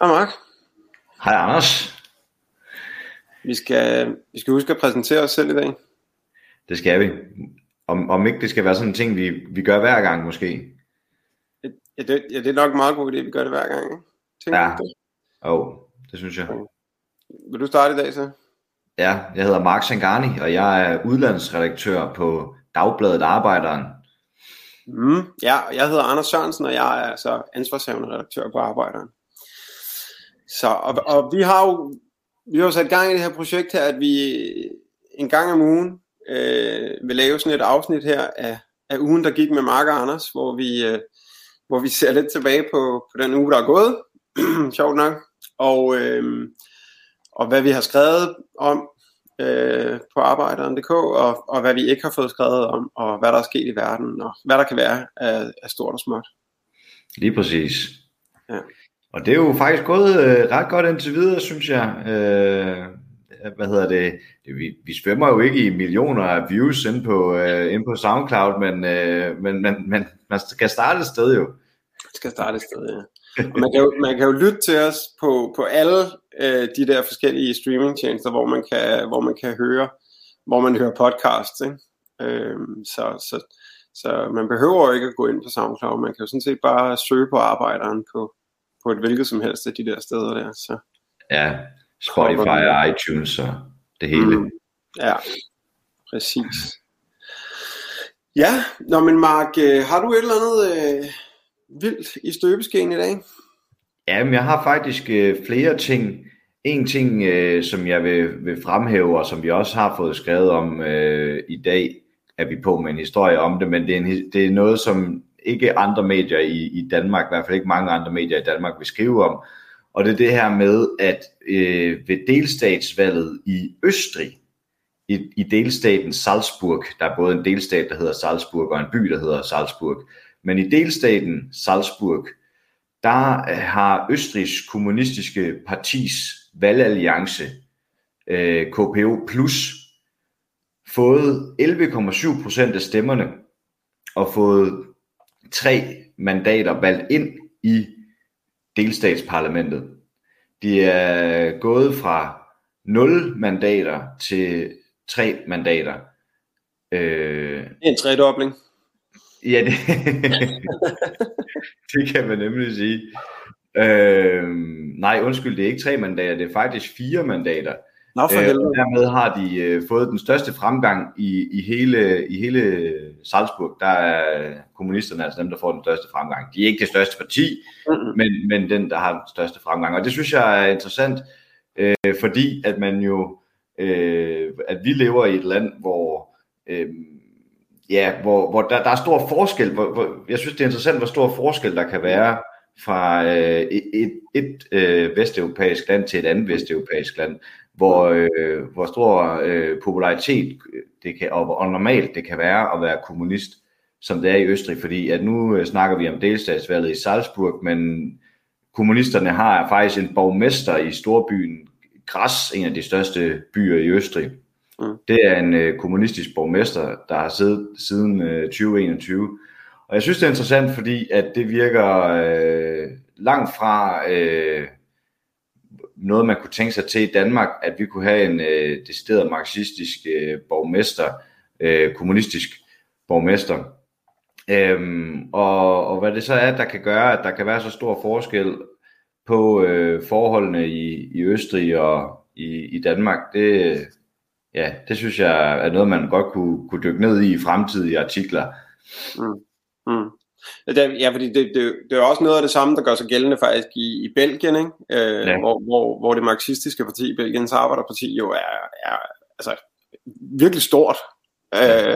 Hej Mark. Hej Anders. Vi skal, vi skal huske at præsentere os selv i dag. Det skal vi. Om, om ikke det skal være sådan en ting, vi, vi gør hver gang måske. Ja det, ja, det er nok meget god idé, at vi gør det hver gang. Ikke? Tænker Ja. Jo, oh, det synes jeg. Vil du starte i dag så? Ja, jeg hedder Mark Sangani, og jeg er udlandsredaktør på Dagbladet Arbejderen. Mm. Ja, jeg hedder Anders Sørensen, og jeg er altså ansvarshavende redaktør på Arbejderen. Så, og, og vi har jo vi har jo sat gang i det her projekt her, at vi en gang om ugen øh, vil lave sådan et afsnit her af, af ugen, der gik med Mark og Anders, hvor vi, øh, hvor vi ser lidt tilbage på, på den uge, der er gået, sjovt nok, og, øh, og hvad vi har skrevet om øh, på arbejderen.dk, og, og hvad vi ikke har fået skrevet om, og hvad der er sket i verden, og hvad der kan være af, af stort og småt. Lige præcis. Ja. Og det er jo faktisk gået øh, ret godt indtil videre, synes jeg. Øh, hvad hedder det? vi, vi svømmer jo ikke i millioner af views inde på, øh, inde på SoundCloud, men, øh, men, men, men man skal starte et sted jo. Det skal starte et sted, ja. Og man kan jo, man kan jo lytte til os på, på alle øh, de der forskellige streamingtjenester, hvor man kan, hvor man kan høre, hvor man hører podcasts, ikke? Øhm, så, så, så man behøver jo ikke at gå ind på SoundCloud, man kan jo sådan set bare søge på arbejderen på, på et hvilket som helst af de der steder der. Så. Ja, Spotify og iTunes og det hele. Mm. Ja, præcis. Ja, nå men Mark, øh, har du et eller andet øh, vildt i støbeskeen i dag? Jamen, jeg har faktisk øh, flere ting. En ting, øh, som jeg vil, vil fremhæve, og som vi også har fået skrevet om øh, i dag, er vi på med en historie om det, men det er, en, det er noget, som ikke andre medier i, i Danmark, i hvert fald ikke mange andre medier i Danmark, vil skrive om. Og det er det her med, at øh, ved delstatsvalget i Østrig, i, i delstaten Salzburg, der er både en delstat, der hedder Salzburg, og en by, der hedder Salzburg, men i delstaten Salzburg, der øh, har Østrigs kommunistiske partis valgalliance, øh, KPO Plus, fået 11,7 procent af stemmerne og fået tre mandater valgt ind i delstatsparlamentet. De er gået fra 0 mandater til 3 mandater. Øh, Det er en tredobling. Ja, det, det kan man nemlig sige. Øh, nej, undskyld, det er ikke tre mandater, det er faktisk fire mandater. Nå for Øh, og dermed har de øh, fået den største fremgang i, i, hele, i hele Salzburg. Der er kommunisterne altså dem, der får den største fremgang. De er ikke det største parti, Mm-mm. men, men den, der har den største fremgang. Og det synes jeg er interessant, øh, fordi at man jo, øh, at vi lever i et land, hvor, øh, ja, hvor, hvor der, der er stor forskel. Hvor, hvor, jeg synes, det er interessant, hvor stor forskel der kan være fra øh, et, et, et øh, vesteuropæisk land til et andet vesteuropæisk land, hvor, øh, hvor stor øh, popularitet det kan, og, og normalt det kan være at være kommunist, som det er i Østrig, fordi at nu øh, snakker vi om delstatsvalget i Salzburg, men kommunisterne har faktisk en borgmester i storbyen Graz, en af de største byer i Østrig. Mm. Det er en øh, kommunistisk borgmester, der har siddet siden øh, 2021. Og jeg synes, det er interessant, fordi at det virker øh, langt fra øh, noget, man kunne tænke sig til i Danmark, at vi kunne have en øh, decideret marxistisk øh, borgmester, øh, kommunistisk borgmester. Øhm, og, og hvad det så er, der kan gøre, at der kan være så stor forskel på øh, forholdene i, i Østrig og i, i Danmark, det, ja, det synes jeg er noget, man godt kunne, kunne dykke ned i i fremtidige artikler. Mm. Ja, det- Ja, fordi det, det, det er også noget af det samme, der gør sig gældende faktisk i, i Belgien, ikke? Øh, Ja. hvor, hvor, hvor det marxistiske parti, Belgiens Arbejderparti, jo er, er altså, virkelig stort. Øh,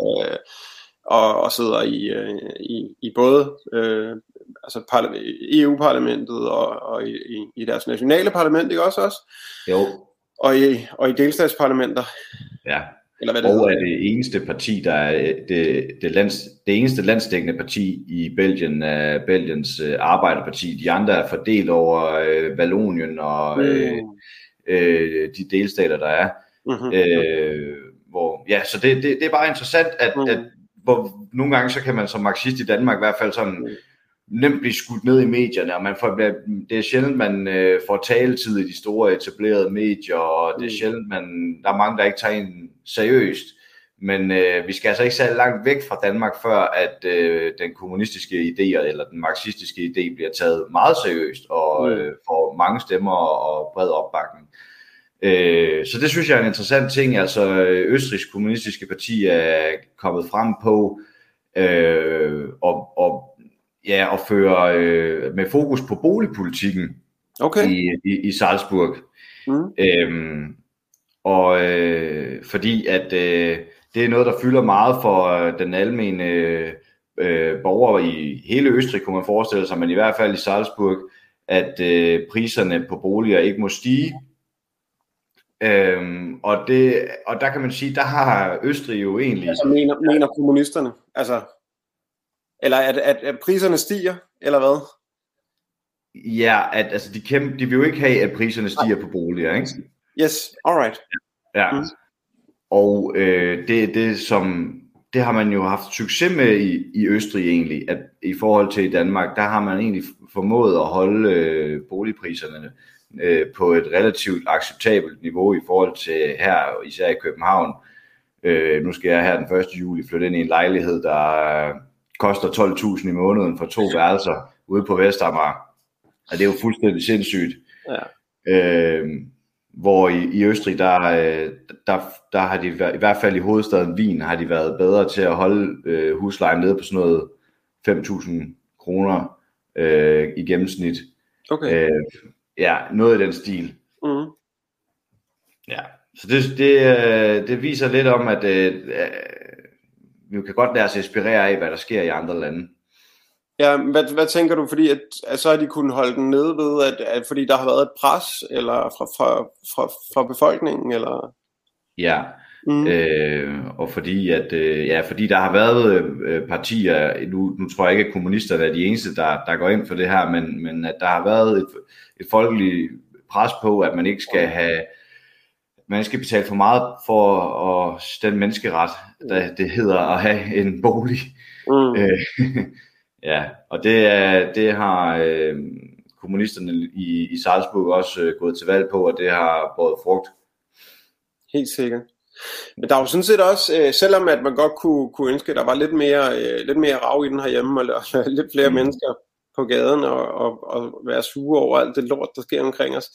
og, og sidder i, øh, i, i både øh, altså parla- EU-parlamentet og, og i, i, i deres nationale parlament, ikke også også? Jo, Og i, og i delstatsparlamenter, ja. Eller hvad det Og er det eneste parti, der er øh, det, det, lands, det eneste landsdækkende parti i Belgien, er Belgiens øh, arbejderparti. De andre er fordelt over øh, Vallonien og øh, Mm. øh, de delstater, der er. Mhm. Øh, hvor, ja, så det, det, det er bare interessant, at, mm. at hvor, nogle gange så kan man som marxist i Danmark i hvert fald sådan Mm. Nemt blive skudt ned i medierne, og man får, det er sjældent, man øh, får taletid i de store etablerede medier, og det er Mm. sjældent, man, der er mange, der ikke tager en seriøst. Men øh, vi skal altså ikke særlig langt væk fra Danmark, før at øh, den kommunistiske idé eller den marxistiske idé bliver taget meget seriøst og Mm. øh, får mange stemmer og bred opbakning. Øh, så det synes jeg er en interessant ting. Altså Østrigs kommunistiske parti er kommet frem på øh, og, og, ja, og føre øh, med fokus på boligpolitikken Okay. i, i, i Salzburg. Mm. Øhm, og øh, fordi at øh, det er noget, der fylder meget for øh, den almene øh, borger i hele Østrig, kunne man forestille sig, men i hvert fald i Salzburg, at øh, priserne på boliger ikke må stige. Øhm, og, det, og der kan man sige, der har Østrig jo egentlig... Altså mener, mener kommunisterne? Altså, eller at, at, at priserne stiger, eller hvad? Ja, at altså, de, kæmpe, de vil jo ikke have, at priserne stiger på boliger, ikke? Yes, alright. Ja. Mm. Og øh, det, det som det har man jo haft succes med i, i Østrig egentlig, at i forhold til Danmark, der har man egentlig formået at holde øh, boligpriserne øh, på et relativt acceptabelt niveau i forhold til her, især i København. Øh, nu skal jeg her den 1. juli flytte ind i en lejlighed, der koster 12.000 i måneden for to værelser ude på Vestamager. Og det er jo fuldstændig sindssygt. Ja. Øh, hvor i, i Østrig, der, øh, der, der har de, i hvert fald i hovedstaden Wien, har de været bedre til at holde øh, huslejen nede på sådan noget 5.000 kroner øh, i gennemsnit. Okay. Øh, ja, noget i den stil. Mm. Ja. Så det, det, øh, det viser lidt om, at øh, vi kan godt lade os inspirere af, hvad der sker i andre lande. Ja, hvad, hvad tænker du, fordi at, at så har de kunnet holde den nede ved, at, at fordi der har været et pres eller fra, fra, fra, fra befolkningen, eller? Ja, Mm. Øh, og fordi at øh, ja, fordi der har været øh, partier, nu, nu tror jeg ikke, at kommunisterne er de eneste, der, der går ind for det her, men, men at der har været et, et folkeligt pres på, at man ikke skal have, man skal betale for meget for at den menneskeret, der det hedder at have en bolig. Mm. Øh, ja, og det, er, det har øh, kommunisterne i, i Salzburg også øh, gået til valg på, og det har båret frugt. Helt sikkert. Men der er jo sådan set også, øh, selvom at man godt kunne, kunne ønske, at der var lidt mere, øh, lidt mere rav i den herhjemme, og der- lidt flere mm. Mm. mennesker på gaden, og, og, og være sure over alt det lort, der sker omkring os.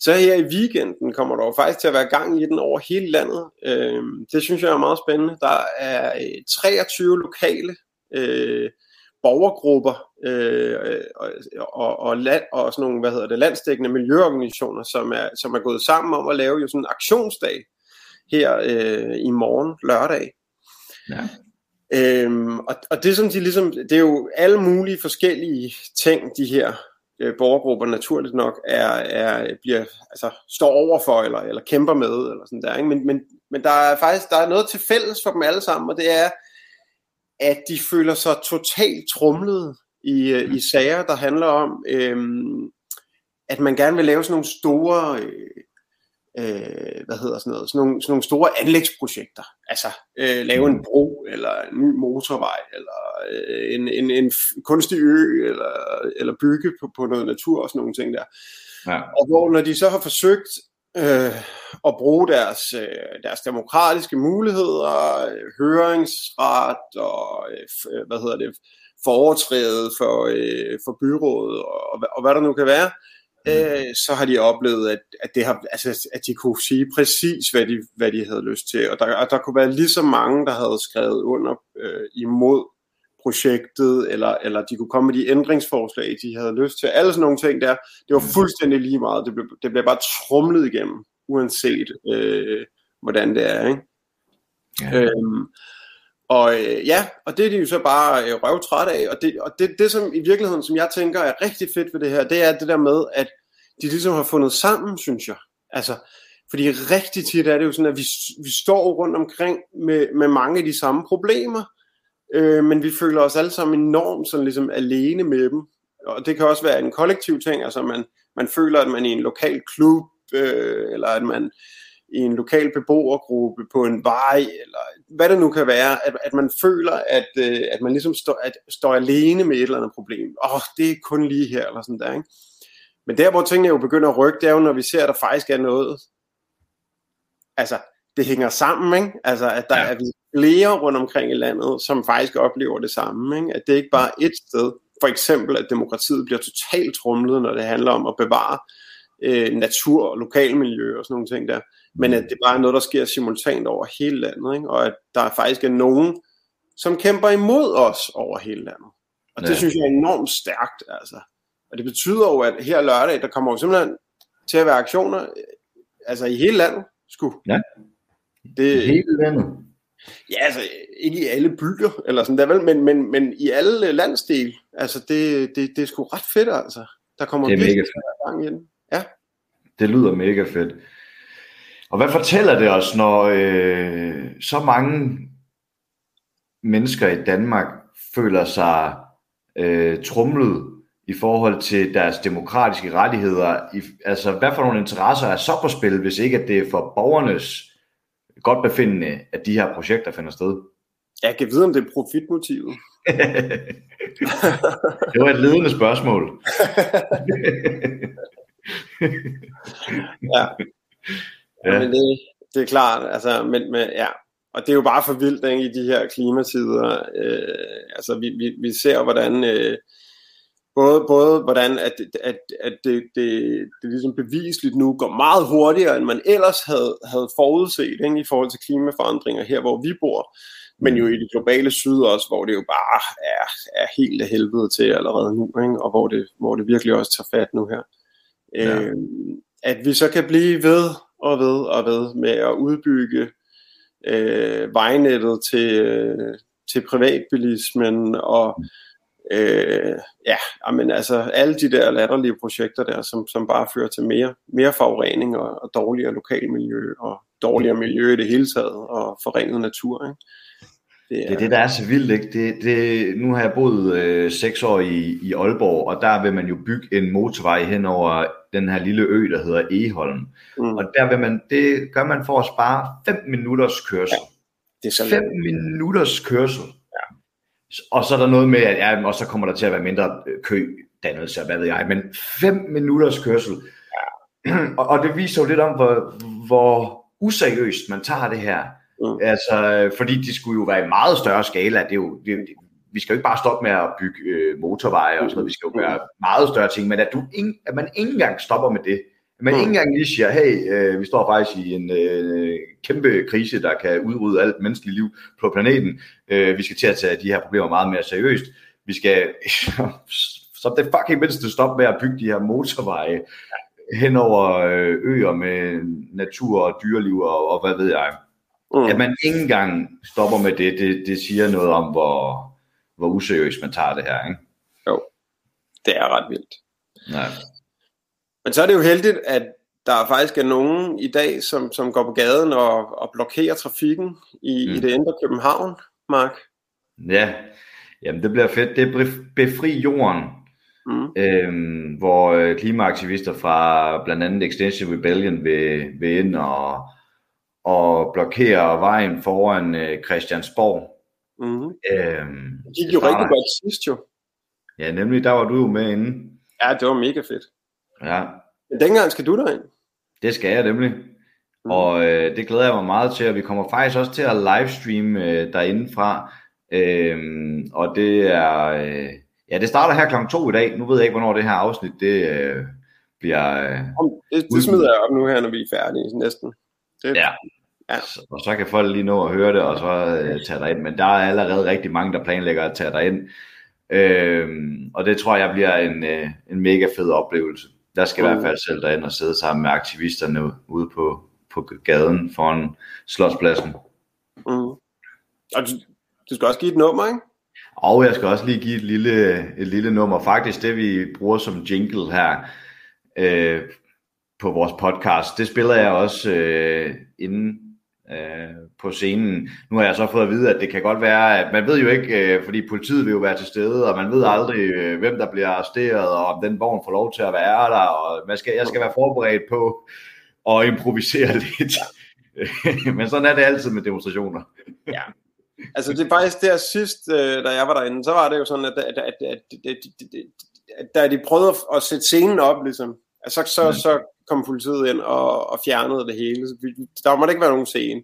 Så her i weekenden kommer der jo faktisk til at være gang i den over hele landet. Øh, det synes jeg er meget spændende. Der er øh, 23 lokale øh, borgergrupper øh, og, og, og, land, og sådan nogle, hvad hedder det, landsdækkende miljøorganisationer, som er, som er gået sammen om at lave jo sådan en aktionsdag her øh, i morgen, lørdag. Ja. Øhm, og, og det som de ligesom, det er jo alle mulige forskellige ting, de her øh, borgergrupper naturligt nok er, er bliver, altså, står over for eller, eller kæmper med eller sådan der, ikke? Men, men, men der er faktisk der er noget til fælles for dem alle sammen, og det er, at de føler sig totalt trumlet i, øh, i sager, der handler om, øhm, at man gerne vil lave sådan nogle store øh, øh, hvad hedder sådan noget, sådan nogle, sådan nogle store anlægsprojekter. Altså øh, lave en bro, eller en ny motorvej, eller øh, en, en, en kunstig ø, eller, eller bygge på, på noget natur og sådan nogle ting der. Ja. Og hvor når de så har forsøgt øh, at bruge deres, øh, deres demokratiske muligheder, øh, høringsret og øh, øh, hvad hedder det, foretræde for, øh, for byrådet og, og, hvad- og hvad der nu kan være, øh, så har de oplevet, at, at, det har, altså, at de kunne sige præcis, hvad de, hvad de havde lyst til. Og der, og der kunne være lige så mange, der havde skrevet under øh, imod projektet, eller, eller de kunne komme med de ændringsforslag, de havde lyst til. Alle sådan nogle ting der, det var fuldstændig lige meget. Det blev, det blev bare trumlet igennem, uanset øh, hvordan det er. Ikke? Ja. Øhm, og øh, ja, og det er de jo så bare øh, røvtræt af, og, det, og det, det som i virkeligheden, som jeg tænker er rigtig fedt ved det her, det er det der med, at de ligesom har fundet sammen, synes jeg. Altså, fordi rigtig tit er det jo sådan, at vi, vi står rundt omkring med, med mange af de samme problemer, øh, men vi føler os alle sammen enormt sådan ligesom alene med dem. Og det kan også være en kollektiv ting, altså man, man føler, at man er i en lokal klub, øh, eller at man i en lokal beboergruppe på en vej, eller hvad det nu kan være, at, at man føler, at, øh, at man ligesom står, at, står alene med et eller andet problem. Åh, oh, det er kun lige her, eller sådan der, ikke? Men der, hvor tingene jo begynder at rykke, det er jo, når vi ser, at der faktisk er noget, altså, det hænger sammen, ikke? Altså, at der ja. er flere rundt omkring i landet, som faktisk oplever det samme, ikke? At det ikke bare er et sted. For eksempel, at demokratiet bliver totalt trumlet, når det handler om at bevare øh, natur og lokalmiljø og sådan nogle ting der. Men at det bare er noget, der sker simultant over hele landet, ikke? og at der faktisk er nogen, som kæmper imod os over hele landet. Og det ja. synes jeg er enormt stærkt, altså. Og det betyder jo, at her lørdag, der kommer jo simpelthen til at være aktioner, altså i hele landet, sku. Ja, det, i hele landet. Ja, altså ikke i alle byer, eller sådan der vel, men, men, men i alle landsdele. Altså det, det, det er sgu ret fedt, altså. Der kommer det er mega fedt. gang igen. Ja. Det lyder mega fedt. Og hvad fortæller det os, når øh, så mange mennesker i Danmark føler sig øh, trumlet i forhold til deres demokratiske rettigheder? I, altså, hvad for nogle interesser er så på spil, hvis ikke at det er for borgernes godt befindende, at de her projekter finder sted? Jeg kan vide, om det er profitmotivet. det var et ledende spørgsmål. ja. ja. Men det, det er klart, altså, men, men, ja. Og det er jo bare for vildt ikke, i de her klimatider. Øh, altså, vi, vi, vi ser, hvordan øh, både, både hvordan at, at, at det, det, det ligesom bevisligt nu går meget hurtigere, end man ellers havde, havde forudset ikke, i forhold til klimaforandringer her, hvor vi bor. Men jo i det globale syd også, hvor det jo bare er, er helt af helvede til allerede nu, ikke? og hvor det, hvor det virkelig også tager fat nu her. Ja. Øh, at vi så kan blive ved og ved og ved med at udbygge øh, vejnettet til, øh, til privatbilismen og øh, ja, men altså alle de der latterlige projekter der, som, som bare fører til mere, mere forurening og, og dårligere lokalmiljø og dårligere miljø i det hele taget og forringet natur. Ikke? Det er, det er det, der er så vildt. Ikke? Det, det, nu har jeg boet øh, seks år i, i Aalborg, og der vil man jo bygge en motorvej hen over den her lille ø, der hedder Eholm. Mm. Og der vil man, det gør man for at spare 5 minutters kørsel. Ja, det er så 5 minutters kørsel. Og så er der noget med, at ja, og så kommer der til at være mindre øh, kø dannelse, hvad ved jeg, men 5 minutters kørsel. Ja. og, og det viser jo lidt om, hvor, hvor useriøst man tager det her. Mm. Altså, fordi de skulle jo være i meget større skala. Det er jo, det, vi skal jo ikke bare stoppe med at bygge øh, motorveje og sådan noget. Vi skal jo gøre meget større ting, men at, du ikke, at man ikke engang stopper med det. Man mm. ikke engang lige siger, hey, øh, vi står faktisk i en øh, kæmpe krise, der kan udrydde alt menneskeligt liv på planeten. Øh, vi skal til at tage de her problemer meget mere seriøst. Vi skal så det fucking mindste stoppe med at bygge de her motorveje hen over øh, øer med natur og dyreliv og, og hvad ved jeg. Mm. At man ikke engang stopper med det, det, det siger noget om, hvor, hvor useriøst man tager det her, ikke? Jo, det er ret vildt. Nej. Men så er det jo heldigt, at der faktisk er nogen i dag, som, som går på gaden og, og blokerer trafikken i, mm. i det indre København, Mark. Ja, jamen det bliver fedt. Det er Befri Jorden, mm. øhm, hvor øh, klimaaktivister fra blandt andet Extension Rebellion vil, vil ind og, og blokere vejen foran øh, Christiansborg. Mm. Øhm, det gik jo rigtig godt sidst jo. Ja, nemlig, der var du jo med inde. Ja, det var mega fedt. Ja. Men dengang skal du derind. Det skal jeg nemlig. Mm. Og øh, det glæder jeg mig meget til, og vi kommer faktisk også til at livestreame øh, derinde fra. Øhm, og det er, øh, ja, det starter her klokken to i dag. Nu ved jeg ikke, hvornår det her afsnit, det øh, bliver... Øh, det, det smider jeg op nu her, når vi er færdige næsten. Det, ja, Ja. Og så kan folk lige nå at høre det, og så øh, tage dig ind. Men der er allerede rigtig mange, der planlægger at tage dig ind. Øhm, og det tror jeg bliver en, øh, en mega fed oplevelse. Der skal i hvert fald selv derind og sidde sammen med aktivisterne ude på, på gaden foran slotspladsen. Mm. Og du, du skal også give et nummer, ikke? Og jeg skal også lige give et lille, et lille nummer. Faktisk det, vi bruger som jingle her øh, på vores podcast, det spiller jeg også øh, inden øh, på scenen. Nu har jeg så fået at vide, at det kan godt være, at man ved jo ikke, øh, fordi politiet vil jo være til stede, og man ved aldrig, øh, hvem der bliver arresteret, og om den vogn får lov til at være der, og man skal, jeg skal være forberedt på at improvisere lidt. Men sådan er det altid med demonstrationer. Ja. Altså det er faktisk der sidst, øh, da jeg var derinde, så var det jo sådan, at, at, at, at, at, at, at da de prøvede at sætte scenen op, ligesom, så, så, så kom politiet ind og, og fjernede det hele. Så vi- der måtte ikke være nogen scene.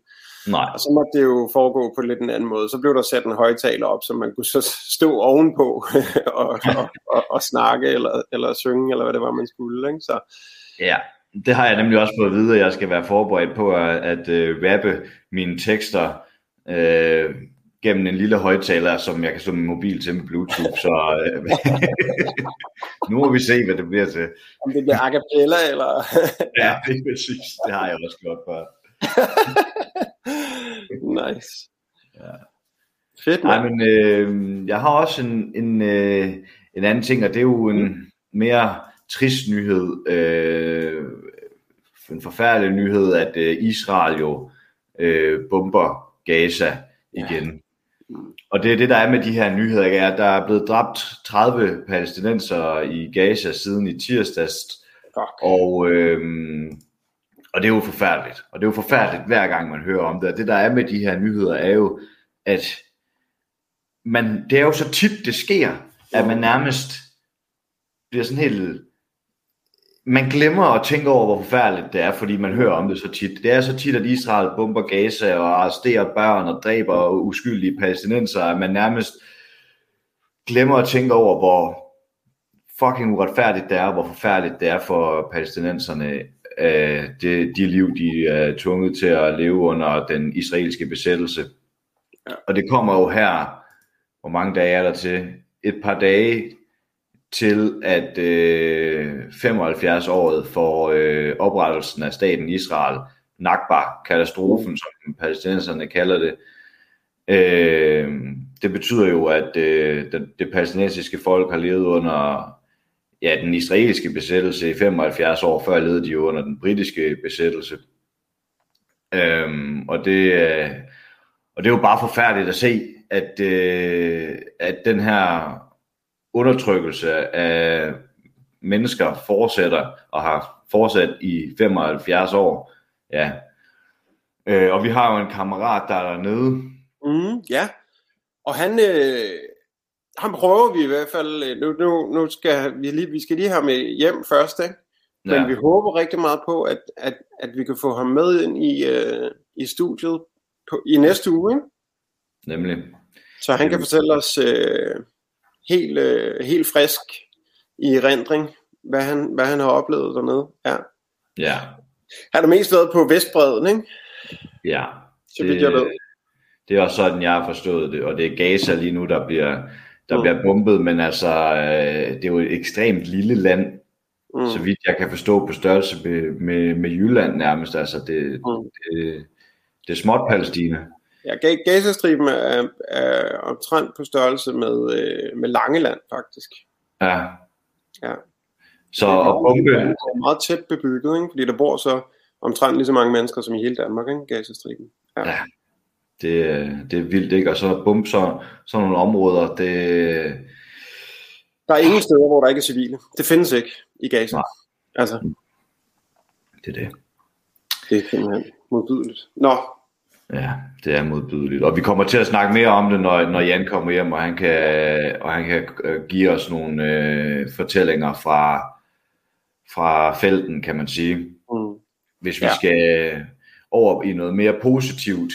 Nej. Og så måtte det jo foregå på lidt en anden måde. Så blev der sat en højtaler op, så man kunne så stå ovenpå og, og, og, og snakke eller, eller synge, eller hvad det var, man skulle. Ikke? Så, Ja, det har jeg nemlig også fået at vide, at jeg skal være forberedt på at, at uh, rappe mine tekster uh, gennem en lille højtaler, som jeg kan slå min mobil til med Bluetooth. Så uh, nu må vi se, hvad det bliver til. om det bliver a cappella, eller... Ja, det er præcis. Det har jeg også gjort før. nice. Ja. Fedt, Nej, men øh, jeg har også en, en, øh, en anden ting, og det er jo en mere trist nyhed. Øh, en forfærdelig nyhed, at øh, Israel jo øh, bomber Gaza igen. Og det er det, der er med de her nyheder, er, at der er blevet dræbt 30 palæstinenser i Gaza siden i tirsdags, Fuck. og, øhm, og det er jo forfærdeligt. Og det er jo forfærdeligt hver gang man hører om det. Og det der er med de her nyheder er jo, at man, det er jo så tit det sker, at man nærmest bliver sådan helt... Man glemmer at tænke over, hvor forfærdeligt det er, fordi man hører om det så tit. Det er så tit, at Israel bomber Gaza og arresterer børn og dræber uskyldige palæstinenser, at man nærmest glemmer at tænke over, hvor fucking uretfærdigt det er, hvor forfærdeligt det er for palæstinenserne, øh, det, de liv, de er tvunget til at leve under den israelske besættelse. Og det kommer jo her, hvor mange dage er der til? Et par dage til, at øh, 75-året for øh, oprettelsen af staten Israel, Nakba-katastrofen, som palæstinenserne kalder det, øh, det betyder jo, at øh, det, det palæstinensiske folk har levet under ja, den israelske besættelse i 75 år, før levede de jo under den britiske besættelse. Øhm, og, det, øh, og det er jo bare forfærdeligt at se, at, øh, at den her undertrykkelse af mennesker fortsætter og har fortsat i 75 år. Ja. Øh, og vi har jo en kammerat, der er dernede. Mm, ja. Og han, øh, han prøver vi i hvert fald, øh, nu, nu, nu skal vi lige, vi skal lige have med hjem først, ikke? Men Ja. vi håber rigtig meget på, at, at, at vi kan få ham med ind i, øh, i studiet på, i næste uge, ikke? Nemlig. så han kan Jamen. fortælle os øh, helt, øh, helt frisk i erindring, hvad han, hvad han har oplevet dernede. Ja. Ja. Han har mest været på Vestbreden, ikke? Ja. Så vidt jeg ved. det er også sådan, jeg har forstået det, og det er Gaza lige nu, der bliver, der Mm. bliver bombet, men altså, øh, det er jo et ekstremt lille land, mm. så vidt jeg kan forstå på størrelse med, med, med Jylland nærmest, altså det, Mm. det, det er småt Palæstina. Ja, Ga- Gazastriben er, er omtrent på størrelse med, øh, med Langeland, faktisk. Ja. Ja. Så er meget- bombe, det er meget tæt bebygget, ikke? fordi der bor så omtrent lige så mange mennesker som i hele Danmark, ikke? Gazastriben. Ja. Ja. det, det er vildt, ikke? Og så bombe så, sådan nogle områder, det, Der er ingen steder, hvor der ikke er civile. Det findes ikke i Gaza. Nej. Altså, det er det. det er simpelthen modbydeligt. Nå, Ja, det er modbydeligt. Og vi kommer til at snakke mere om det, når, når Jan kommer hjem, og han kan, og han kan øh, give os nogle øh, fortællinger fra, fra felten, kan man sige. mm. Hvis vi Ja. ja. skal over i noget mere positivt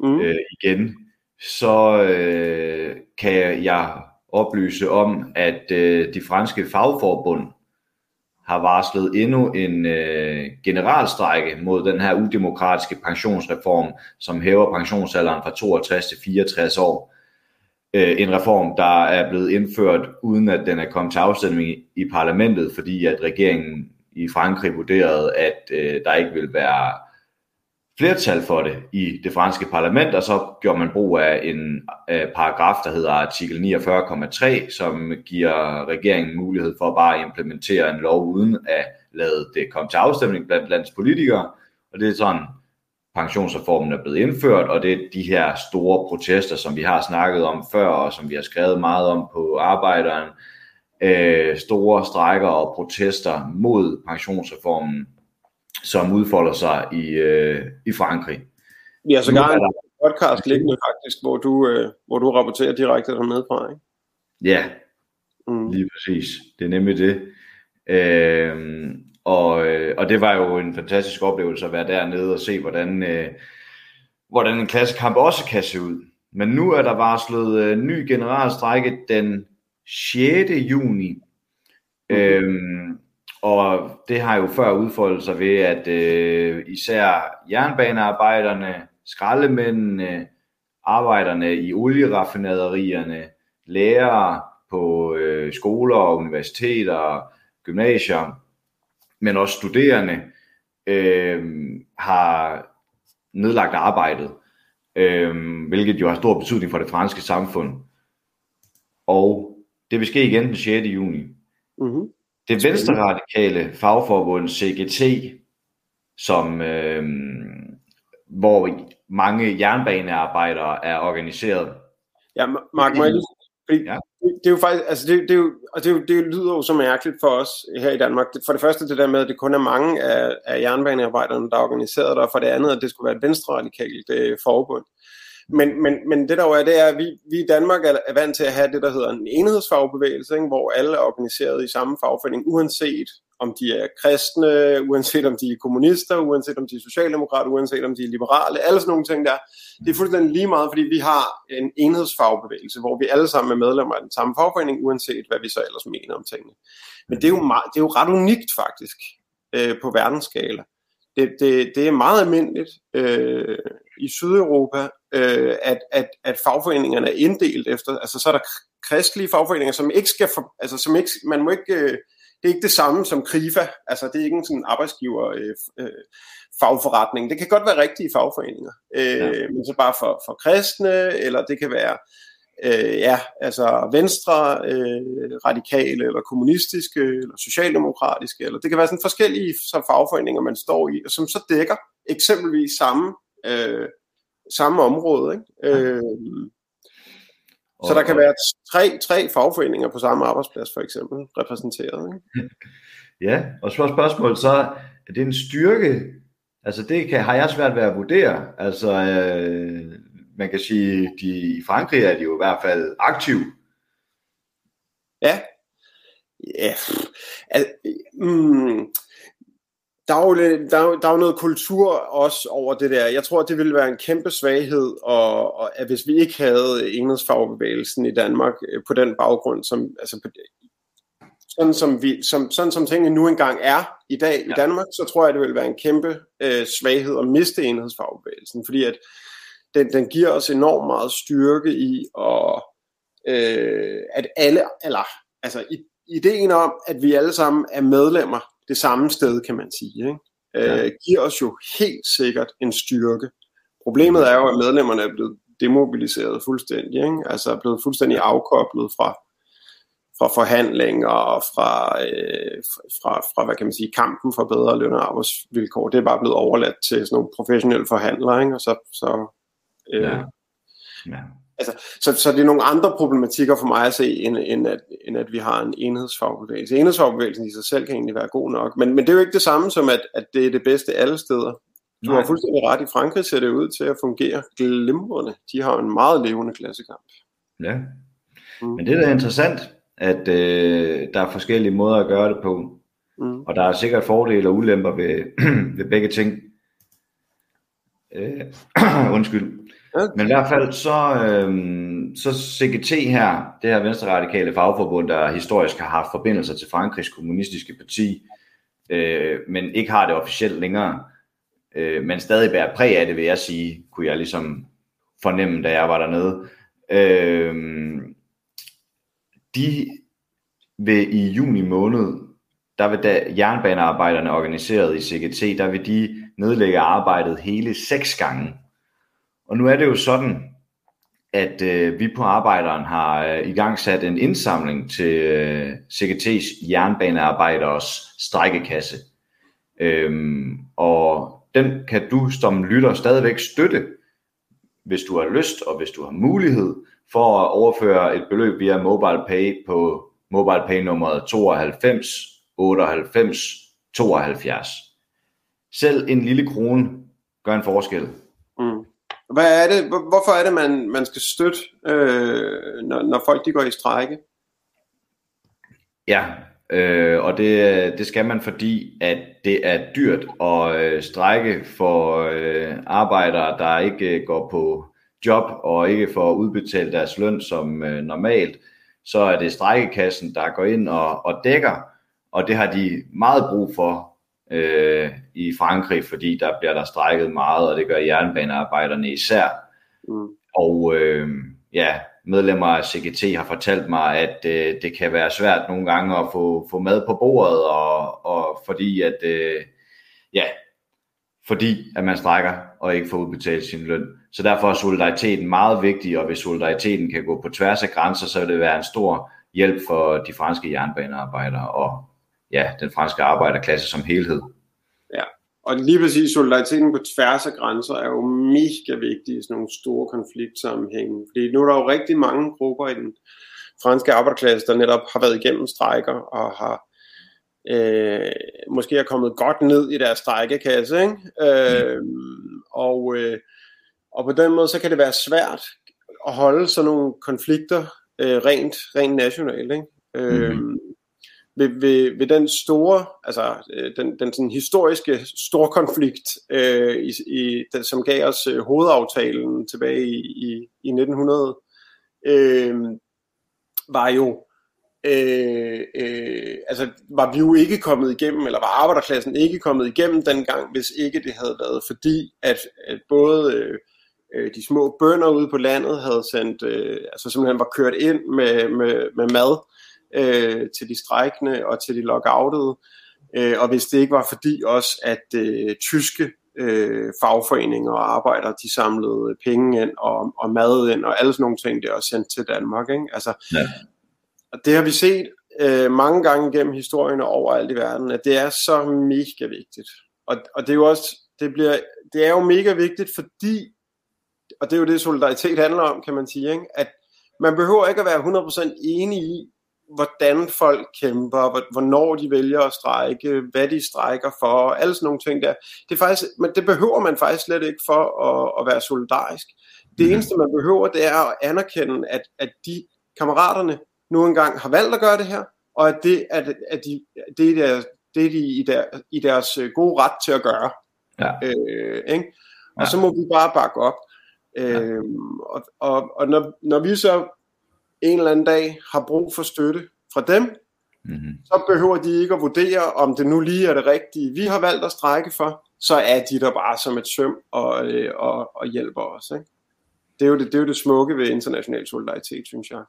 Mm. øh, igen, så øh, kan jeg oplyse om, at øh, de franske fagforbund har varslet endnu en øh, generalstrække mod den her udemokratiske pensionsreform, som hæver pensionsalderen fra 62 til 64 år. Øh, en reform, der er blevet indført, uden at den er kommet til afstemning i, i parlamentet, fordi at regeringen i Frankrig vurderede, at øh, der ikke vil være flertal for det i det franske parlament, og så gjorde man brug af en øh, paragraf, der hedder artikel 49,3, som giver regeringen mulighed for bare at implementere en lov uden at lade det komme til afstemning blandt landets politikere. Og det er sådan, pensionsreformen er blevet indført, og det er de her store protester, som vi har snakket om før, og som vi har skrevet meget om på Arbejderen, øh, store strækker og protester mod pensionsreformen, som udfolder sig i, øh, i Frankrig. Vi har så gerne en podcast liggende faktisk, hvor du, øh, hvor du rapporterer direkte dernede fra, ikke? Ja, Mm. Lige præcis. Det er nemlig det. Øhm, og, øh, og det var jo en fantastisk oplevelse at være dernede og se, hvordan, øh, hvordan en klassekamp også kan se ud. Men nu er der varslet øh, ny generalstrække den 6. juni. Øhm, og det har jo før udfoldet sig ved, at øh, især jernbanearbejderne, skraldemændene, arbejderne i olieraffinaderierne, lærere på øh, skoler og universiteter, gymnasier, men også studerende, øh, har nedlagt arbejdet, øh, hvilket jo har stor betydning for det franske samfund. Og det vil ske igen den 6. juni. Mm-hmm. Det venstre radikale fagforbund CGT, som, øh, hvor mange jernbanearbejdere er organiseret. Ja, Ma- Mark, må jeg lige... Fordi Ja. det, det er jo faktisk, altså det, det, er jo, og det, er jo, det lyder jo så mærkeligt for os her i Danmark. For det første det der med, at det kun er mange af, af jernbanearbejderne, der er organiseret der, og for det andet, at det skulle være et venstre-radikalt øh, forbund. Men, men, men det der jo er, det er, at vi, vi i Danmark er, er vant til at have det, der hedder en enhedsfagbevægelse, ikke? hvor alle er organiseret i samme fagforening, uanset om de er kristne, uanset om de er kommunister, uanset om de er socialdemokrater, uanset om de er liberale, alle sådan nogle ting der. Det er fuldstændig lige meget, fordi vi har en enhedsfagbevægelse, hvor vi alle sammen er medlemmer af den samme fagforening, uanset hvad vi så ellers mener om tingene. Men det er jo, meget, det er jo ret unikt faktisk øh, på verdensskala. Det, det, det er meget almindeligt øh, i Sydeuropa, øh, at, at, at fagforeningerne er inddelt efter, altså så er der kristelige fagforeninger, som ikke skal, for, altså som ikke, man må ikke, øh, det er ikke det samme som KRIFA, altså det er ikke en sådan arbejdsgiver øh, øh, fagforretning. Det kan godt være rigtige fagforeninger, øh, ja. men så bare for, for kristne, eller det kan være øh, ja, altså venstre, øh, radikale, eller kommunistiske, eller socialdemokratiske, eller det kan være sådan forskellige så fagforeninger, man står i, og som så dækker eksempelvis samme, øh, samme område. Ikke? Øh, så der kan være tre, tre fagforeninger på samme arbejdsplads, for eksempel, repræsenteret. Ikke? Ja, og så spørgsmålet så, er det en styrke? Altså det kan, har jeg svært ved at vurdere. Altså øh, man kan sige, de, i Frankrig er de jo i hvert fald aktive. Ja. Ja. Al, mm, der er, jo, der, er, jo- der er jo noget kultur også over det der. Jeg tror, det ville være en kæmpe svaghed, og, og at hvis vi ikke havde enhedsfagbevægelsen i Danmark øh, på den baggrund, som, altså på, sådan, som vi, som, sådan som tingene nu engang er i dag ja. i. Danmark, så tror jeg, det vil være en kæmpe øh, svaghed at miste enhedsfagbevægelsen, fordi at den, den giver os enormt meget styrke i, og, øh, at alle, eller altså ideen om, at vi alle sammen er medlemmer det samme sted, kan man sige, ikke? Ja. Øh, giver os jo helt sikkert en styrke. Problemet er jo, at medlemmerne er blevet demobiliseret fuldstændig, ikke? altså er blevet fuldstændig afkoblet fra, fra forhandlinger og fra, øh, fra, fra, hvad kan man sige, kampen for bedre løn og arbejdsvilkår. Det er bare blevet overladt til sådan nogle professionelle forhandlere, ikke? og så, så øh, Ja. Ja. Så, så det er nogle andre problematikker for mig at se, end, end, at, end at vi har en enhedsfagbevægelse. Enhedsfagbevægelsen i sig selv kan egentlig være god nok, men, men det er jo ikke det samme som, at, at det er det bedste alle steder. Du Nej. har fuldstændig ret. I Frankrig ser det ud til at fungere glimrende. De har en meget levende klassekamp. Ja. Mm. Men det er da interessant, at øh, der er forskellige måder at gøre det på. Mm. Og der er sikkert fordele og ulemper ved, ved begge ting. Øh, undskyld. Men i hvert fald så, øh, så CGT her, det her venstre radikale fagforbund, der historisk har haft forbindelser til Frankrigs kommunistiske parti, øh, men ikke har det officielt længere, øh, men stadig bærer præg af det, vil jeg sige, kunne jeg ligesom fornemme, da jeg var dernede. Øh, de vil i juni måned, der vil da jernbanearbejderne organiseret i CGT, der vil de nedlægge arbejdet hele seks gange. Og nu er det jo sådan, at øh, vi på Arbejderen har øh, i gang sat en indsamling til øh, CGT's jernbanearbejderes strækkekasse. Øhm, og den kan du som lytter stadigvæk støtte, hvis du har lyst og hvis du har mulighed for at overføre et beløb via MobilePay på MobilePay nummeret 92 98 72. selv en lille krone gør en forskel. Hvad er det, hvorfor er det, man, man skal støtte, øh, når, når folk de går i strejke? Ja, øh, og det, det skal man, fordi at det er dyrt at øh, strække for øh, arbejdere, der ikke øh, går på job og ikke får udbetalt deres løn som øh, normalt. Så er det strækkekassen, der går ind og, og dækker, og det har de meget brug for øh, i Frankrig, fordi der bliver der strækket meget, og det gør jernbanearbejderne især. Mm. Og øh, ja, medlemmer af CGT har fortalt mig, at øh, det kan være svært nogle gange at få, få mad på bordet, og, og fordi at øh, ja, fordi at man strækker og ikke får udbetalt sin løn. Så derfor er solidariteten meget vigtig, og hvis solidariteten kan gå på tværs af grænser, så vil det være en stor hjælp for de franske jernbanearbejdere og ja, den franske arbejderklasse som helhed. Og lige præcis solidariteten på tværs af grænser er jo mega vigtig i sådan nogle store konfliktsammenhænge. Fordi nu er der jo rigtig mange grupper i den franske arbejderklasse, der netop har været igennem strejker og har øh, måske er kommet godt ned i deres strejkekasse. Ikke? Øh, og, øh, og på den måde, så kan det være svært at holde sådan nogle konflikter øh, rent, rent nationalt. Ikke? Øh, ved, ved, ved den store, altså øh, den, den sådan historiske storkonflikt, øh, i, i, den, som gav os øh, hovedaftalen tilbage i, i, i 1900, øh, var jo, øh, øh, altså var vi jo ikke kommet igennem, eller var arbejderklassen ikke kommet igennem dengang, hvis ikke det havde været fordi, at, at både øh, øh de små bønder ude på landet havde sendt, øh, altså simpelthen var kørt ind med, med, med mad, øh, til de strejkende og til de lockoutede. Øh, og hvis det ikke var fordi også, at øh, tyske øh, fagforeninger og arbejdere, de samlede penge ind og, og mad ind og alle sådan nogle ting, det er også sendt til Danmark. Ikke? Altså, Ja. Og det har vi set øh, mange gange gennem historien og overalt i verden, at det er så mega vigtigt. Og, og det er jo også, det, bliver, det er jo mega vigtigt, fordi, og det er jo det solidaritet handler om, kan man sige, ikke? at man behøver ikke at være 100% enig i, hvordan folk kæmper, hvor- hvornår de vælger at strække, hvad de strækker for, alle sådan nogle ting der. Det, er faktisk, men det behøver man faktisk slet ikke for at, at være solidarisk. Det Mhm. eneste, man behøver, det er at anerkende, at, at de kammeraterne nu engang har valgt at gøre det her, og at det, at, at de, det, er deres, det er de i, der, i deres øh, gode ret til at gøre. Ja. Øh, ikke? Og Ja. så må vi bare bakke op. Øhm, og og, og når, når vi så en eller anden dag har brug for støtte fra dem, Mm-hmm. så behøver de ikke at vurdere, om det nu lige er det rigtige, vi har valgt at strække for, så er de der bare som et søm og, øh, og, og hjælper os. Ikke? Det, er jo det, det er jo det smukke ved international solidaritet, synes jeg.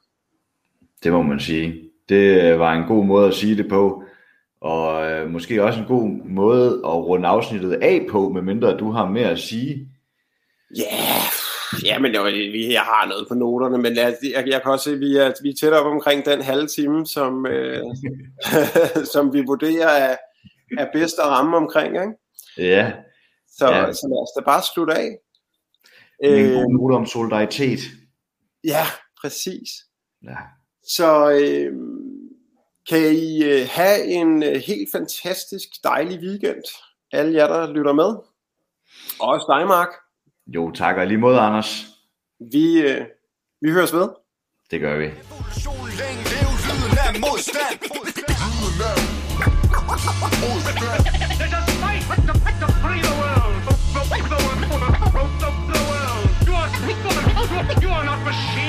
Det må man sige. Det øh, var en god måde at sige det på, og øh, måske også en god måde at runde afsnittet af på, medmindre du har mere at sige. Ja, yeah. Ja men jeg har noget på noterne, men jeg, jeg, jeg kan også se, at vi er, vi er tæt op omkring den halve time, som, øh, som vi vurderer er, er bedst at ramme omkring. Ikke? Ja, Så, Ja. ja. så lad os da bare slutte af. en Øh, god note om solidaritet. ja, præcis. Ja. Så øh, kan I øh, have en øh, helt fantastisk dejlig weekend, alle jer, der lytter med. Og også dig, Mark. Jo, tak og lige måde, Anders. Vi, øh, vi høres ved. Det gør vi. Revolution længe leve lyden af modstand There's a fight to, to free the world. The, the, the, the, the, the world. You are, you are not machines.